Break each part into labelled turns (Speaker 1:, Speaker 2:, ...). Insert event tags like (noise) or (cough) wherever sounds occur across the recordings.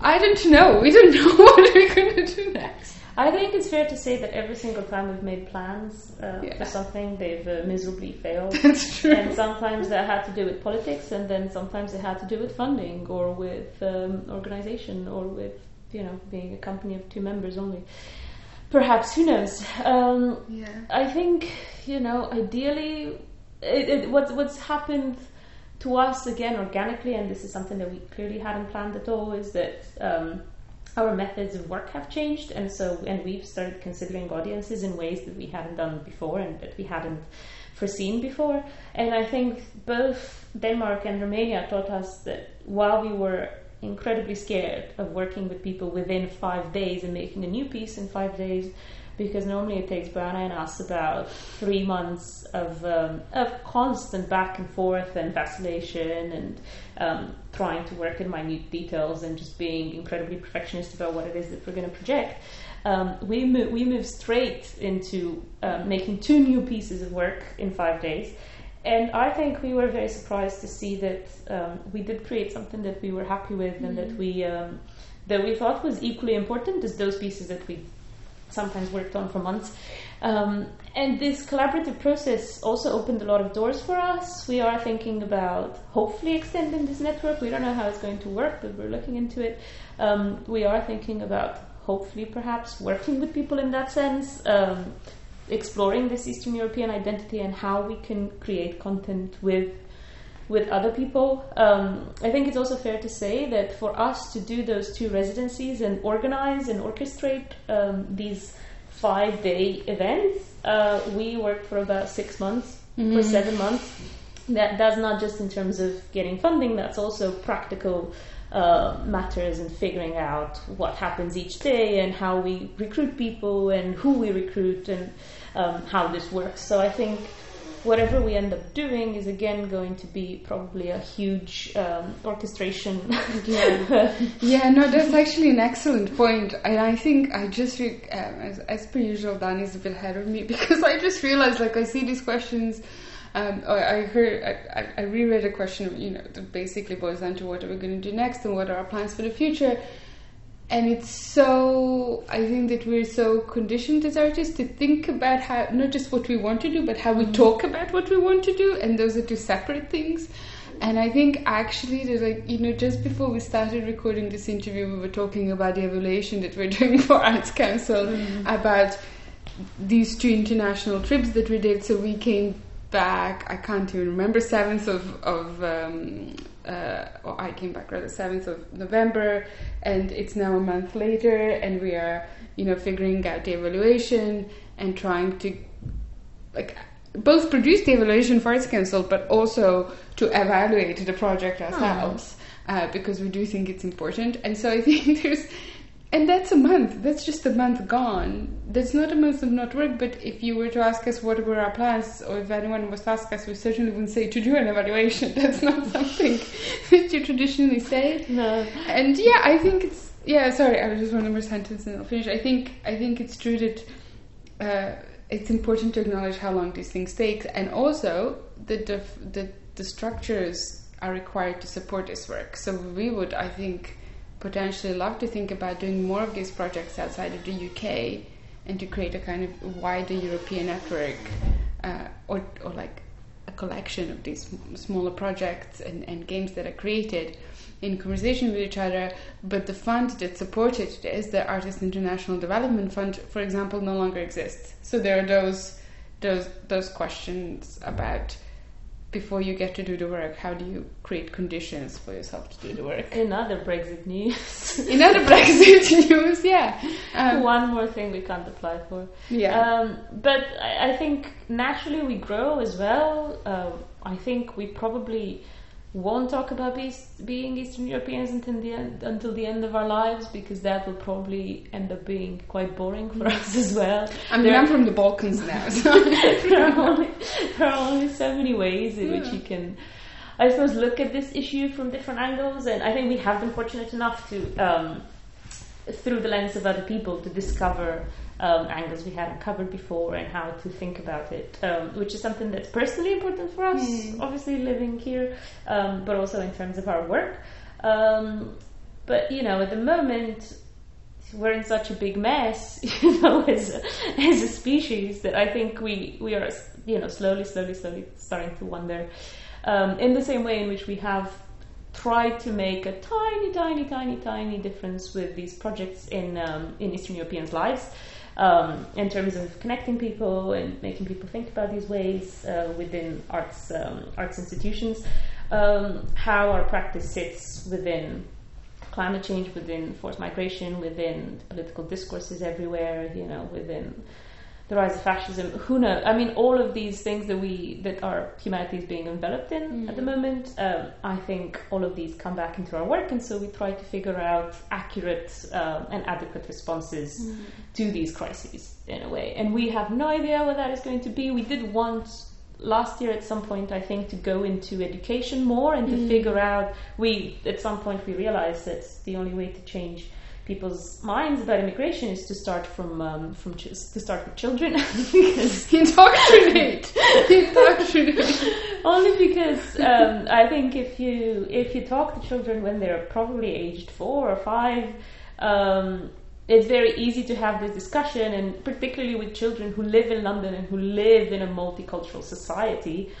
Speaker 1: I don't know. We don't (laughs) know what we're going to do next.
Speaker 2: I think it's fair to say that every single time we've made plans uh,
Speaker 1: Yeah.
Speaker 2: for something, they've uh, miserably failed. (laughs)
Speaker 1: That's true.
Speaker 2: and sometimes that had to do with politics, and then sometimes it had to do with funding or with um, organization or with you know being a company of two members only. Perhaps who knows? Um,
Speaker 1: Yeah.
Speaker 2: I think you know ideally, it, it, what's what's happened to us again organically, and this is something that we clearly hadn't planned at all, is that. Um, our methods of work have changed and so and we've started considering audiences in ways that we hadn't done before and that we hadn't foreseen before and i think both denmark and romania taught us that while we were incredibly scared of working with people within five days and making a new piece in five days because normally it takes Brianna and us about three months of um, of constant back and forth and vacillation and um, trying to work in minute details and just being incredibly perfectionist about what it is that we're going to project. Um, we mo- we moved straight into um, making two new pieces of work in five days. And I think we were very surprised to see that um, we did create something that we were happy with and that we um, that we thought was equally important as those pieces that we sometimes worked on for months. Um, and this collaborative process also opened a lot of doors for us. We are thinking about hopefully extending this network. We don't know how it's going to work, but we're looking into it. Um, we are thinking about hopefully perhaps working with people in that sense, um, exploring this Eastern European identity and how we can create content with with other people. Um, I think it's also fair to say that for us to do those two residencies and organize and orchestrate um, these five day events, uh, we worked for about six months, for seven months. That that's not just in terms of getting funding. That's also practical uh, matters and figuring out what happens each day and how we recruit people and who we recruit and um, how this works. So I think whatever we end up doing is again going to be probably a huge um, orchestration.
Speaker 1: Yeah. (laughs) Yeah, no, that's actually an excellent point, and I think I just, re- um, as, as per usual, Dani's a bit ahead of me (laughs) because I just realized, like, I see these questions. Um, I heard, I, I- I reread a question, you know, that basically boils down to what are we going to do next and what are our plans for the future. And it's so, I think that we're so conditioned as artists to think about how, not just what we want to do, but how we talk about what we want to do, and those are two separate things. And I think actually, that like you know, just before we started recording this interview, we were talking about the evaluation that we're (laughs) doing for Arts Council about these two international trips that we did. So we came back. I can't even remember seventh of of. Um, or I came back rather seventh of November, and it's now a month later, and we are you know figuring out the evaluation and trying to like both produce the evaluation for Arts Council, but also to evaluate the project ourselves uh, because we do think it's important. And so I think (laughs) there's, and that's a month. That's just a month gone. That's not a month of not work. But if you were to ask us what were our plans, or if anyone was to ask us, we certainly wouldn't say to do an evaluation. (laughs) That's not something (laughs) that you traditionally say.
Speaker 2: no.
Speaker 1: And yeah, I think it's yeah. Sorry, I was just one more sentence and I'll finish. I think I think it's true that uh, it's important to acknowledge how long these things take, and also that the the the structures are required to support this work. So we would, I think, potentially love to think about doing more of these projects outside of the UK, and to create a kind of wider European network, uh, or or like a collection of these smaller projects and, and games that are created in conversation with each other. But the fund that supported this, the Artist International Development Fund, for example, no longer exists. So there are those those those questions about before you get to do the work, how do you create conditions for yourself to do the work?
Speaker 2: In other Brexit news, (laughs)
Speaker 1: In other Brexit (laughs) news, yeah, um,
Speaker 2: one more thing we can't apply for.
Speaker 1: yeah,
Speaker 2: Um, but I, I think naturally we grow as well. Um, I think we probably won't talk about be- being Eastern Europeans until the end until the end of our lives because that will probably end up being quite boring for us as well.
Speaker 1: I mean,
Speaker 2: there-
Speaker 1: I'm from the Balkans now, (laughs) so
Speaker 2: there, are only, there are only so many ways in which you can, I suppose, look at this issue from different angles. And I think we have been fortunate enough to, um, through the lens of other people, to discover um, angles we hadn't covered before and how to think about it, um, which is something that's personally important for us,
Speaker 1: Mm.
Speaker 2: obviously living here, um, but also in terms of our work. Um, but you know, at the moment, we're in such a big mess, (laughs) you know, as a, as a species that I think we we are, you know, slowly, slowly, slowly starting to wonder. Um, in the same way in which we have tried to make a tiny, tiny, tiny, tiny difference with these projects in um, in Eastern Europeans' lives. Um, in terms of connecting people and making people think about these ways uh, within arts um, arts institutions, um, how our practice sits within climate change, within forced migration, within political discourses everywhere, you know, within the rise of fascism. Who knows? I mean, all of these things that we that our humanity is being enveloped in mm. at the moment. Um, I think all of these come back into our work, and so we try to figure out accurate um, and adequate responses mm. to these crises in a way. And we have no idea what that is going to be. We did want last year at some point I think to go into education more and to mm. figure out we at some point we realized that the only way to change people's minds about immigration is to start from um, from ch- to start with children. (laughs)
Speaker 1: Because (laughs) indoctrinate. (laughs) Indoctrinate.
Speaker 2: Only because um, I think if you if you talk to children when they're probably aged four or five um, it's very easy to have this discussion, and particularly with children who live in London and who live in a multicultural society,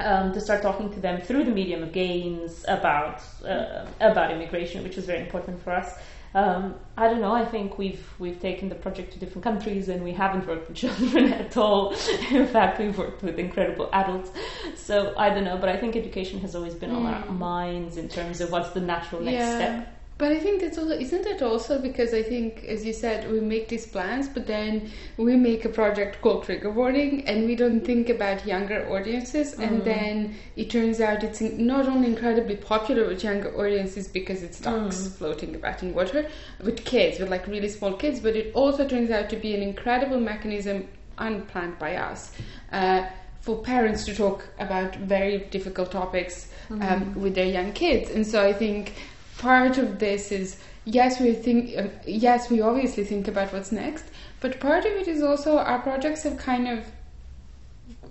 Speaker 2: um, to start talking to them through the medium of games about uh, about immigration, which was very important for us. Um, I don't know. I think we've we've taken the project to different countries, and we haven't worked with (laughs) children at all. In fact, we've worked with incredible adults. So I don't know, but I think education has always been mm. on our mm. minds in terms of what's the natural next yeah. step.
Speaker 1: But I think that's also isn't it also because I think as you said we make these plans but then we make a project called trigger warning and we don't think about younger audiences mm. and then it turns out it's not only incredibly popular with younger audiences because it's ducks mm. floating about in water with kids with like really small kids but it also turns out to be an incredible mechanism unplanned by us uh, for parents to talk about very difficult topics um, mm. with their young kids and so I think part of this is yes we think uh, yes we obviously think about what's next but part of it is also our projects have kind of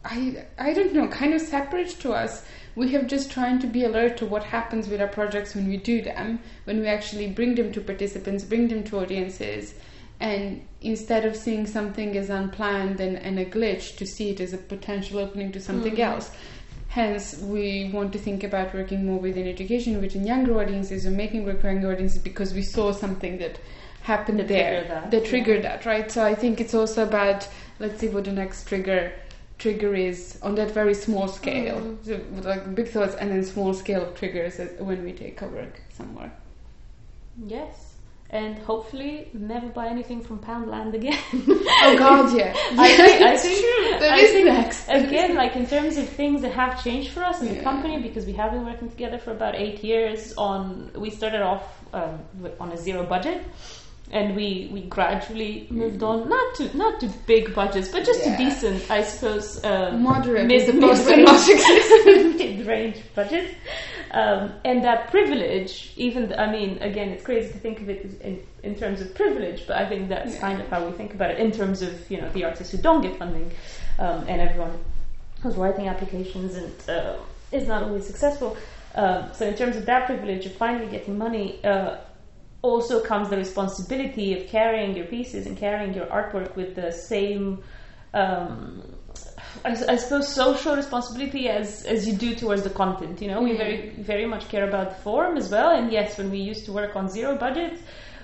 Speaker 1: I I don't know kind of separate to us we have just trying to be alert to what happens with our projects when we do them when we actually bring them to participants bring them to audiences and instead of seeing something as unplanned and, and a glitch to see it as a potential opening to something mm-hmm. else Hence, we want to think about working more within education, within younger audiences, or making work for younger audiences because we saw something that happened
Speaker 2: that
Speaker 1: there
Speaker 2: that,
Speaker 1: that triggered yeah. that, right? So I think it's also about let's see what the next trigger trigger is on that very small scale, mm. so like big thoughts and then small scale triggers when we take our work somewhere.
Speaker 2: Yes and hopefully never buy anything from Poundland again. (laughs)
Speaker 1: oh God, yeah. (laughs)
Speaker 2: I think, I think,
Speaker 1: true. That I is think
Speaker 2: next. again, like in terms of things that have changed for us as yeah. a company, because we have been working together for about eight years. On we started off um, on a zero budget, and we we gradually moved on not to not to big budgets, but just yeah. to decent, I suppose, um,
Speaker 1: moderate mid, mid, (laughs)
Speaker 2: range budgets. Um, and that privilege, even I mean, again, it's crazy to think of it in, in terms of privilege, but I think that's yeah. kind of how we think about it in terms of you know the artists who don't get funding um, and everyone who's writing applications and uh, is not always successful. Um, so in terms of that privilege of finally getting money, uh, also comes the responsibility of carrying your pieces and carrying your artwork with the same um, I, I, suppose social responsibility as as you do towards the content. You know, mm-hmm. we very very much care about the form as well. And yes, when we used to work on zero budget,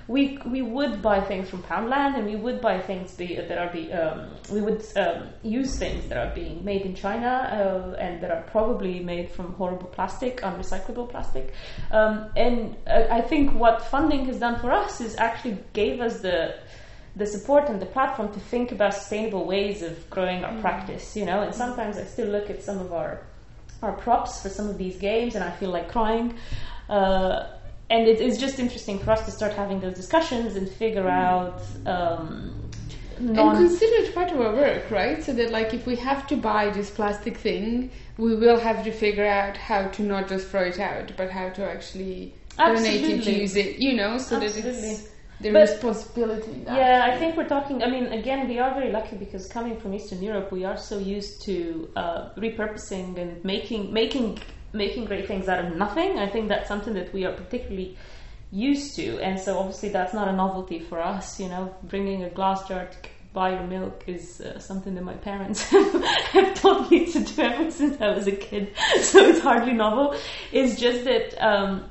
Speaker 2: we we would buy things from Poundland, and we would buy things be, that are be um, we would um, use things that are being made in China uh, and that are probably made from horrible plastic, unrecyclable plastic. Um, and uh, I think what funding has done for us is actually gave us the the support and the platform to think about sustainable ways of growing our mm. practice, you know. And sometimes I still look at some of our our props for some of these games, and I feel like crying. Uh, and it is just interesting for us to start having those discussions and figure mm. out. Um,
Speaker 1: and consider it part of our work, right? So that, like, if we have to buy this plastic thing, we will have to figure out how to not just throw it out, but how to actually
Speaker 2: Absolutely.
Speaker 1: donate it, to use it, you know, so
Speaker 2: Absolutely.
Speaker 1: that it's the but, responsibility.
Speaker 2: Yeah, I think we're talking. I mean, again, we are very lucky because coming from Eastern Europe, we are so used to uh, repurposing and making making making great things out of nothing. I think that's something that we are particularly used to. And so obviously that's not a novelty for us, you know, bringing a glass jar to buy your milk is uh, something that my parents (laughs) have taught me to do ever since I was a kid. (laughs) So it's hardly novel. It's just that um,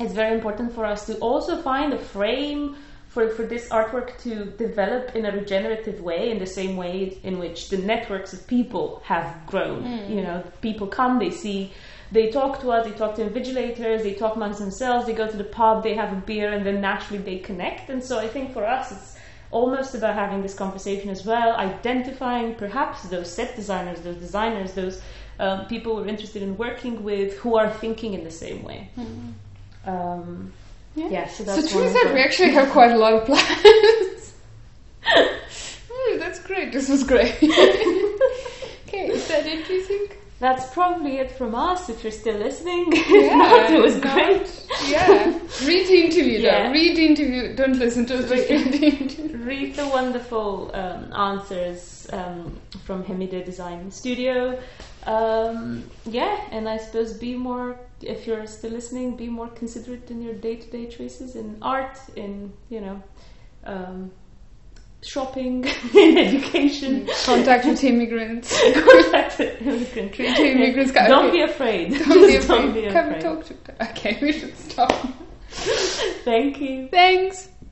Speaker 2: it's very important for us to also find a frame for, for this artwork to develop in a regenerative way, in the same way in which the networks of people have grown. Mm. You know, people come, they see, they talk to us, they talk to invigilators, they talk amongst themselves, they go to the pub, they have a beer, and then naturally they connect. And so I think for us, it's almost about having this conversation as well, identifying perhaps those set designers, those designers, those um, people we're interested in working with who are thinking in the same way. Mm-hmm. Um, yeah. yeah, so that's
Speaker 1: so out we actually have quite a lot of plans. (laughs) mm, that's great. This was great. (laughs) okay, is that it? Do you think?
Speaker 2: That's probably it from us. If you're still listening, (laughs) yeah, not, it was not, great.
Speaker 1: Yeah, read the interview. Yeah. Though. Read the interview. Don't listen to us. Read the
Speaker 2: interview. (laughs) Read the wonderful um, answers um, from Hemide Design Studio. Um, yeah, and I suppose be more if you're still listening, be more considerate in your day-to-day choices in art, in you know, um, shopping, (laughs) in education. Mm.
Speaker 1: Contact with immigrants. (laughs)
Speaker 2: Contact with immigrants. (laughs)
Speaker 1: Treat immigrants.
Speaker 2: Don't be afraid.
Speaker 1: Don't be afraid. Don't be Come afraid. talk to. Okay, we should stop.
Speaker 2: Thank you.
Speaker 1: Thanks.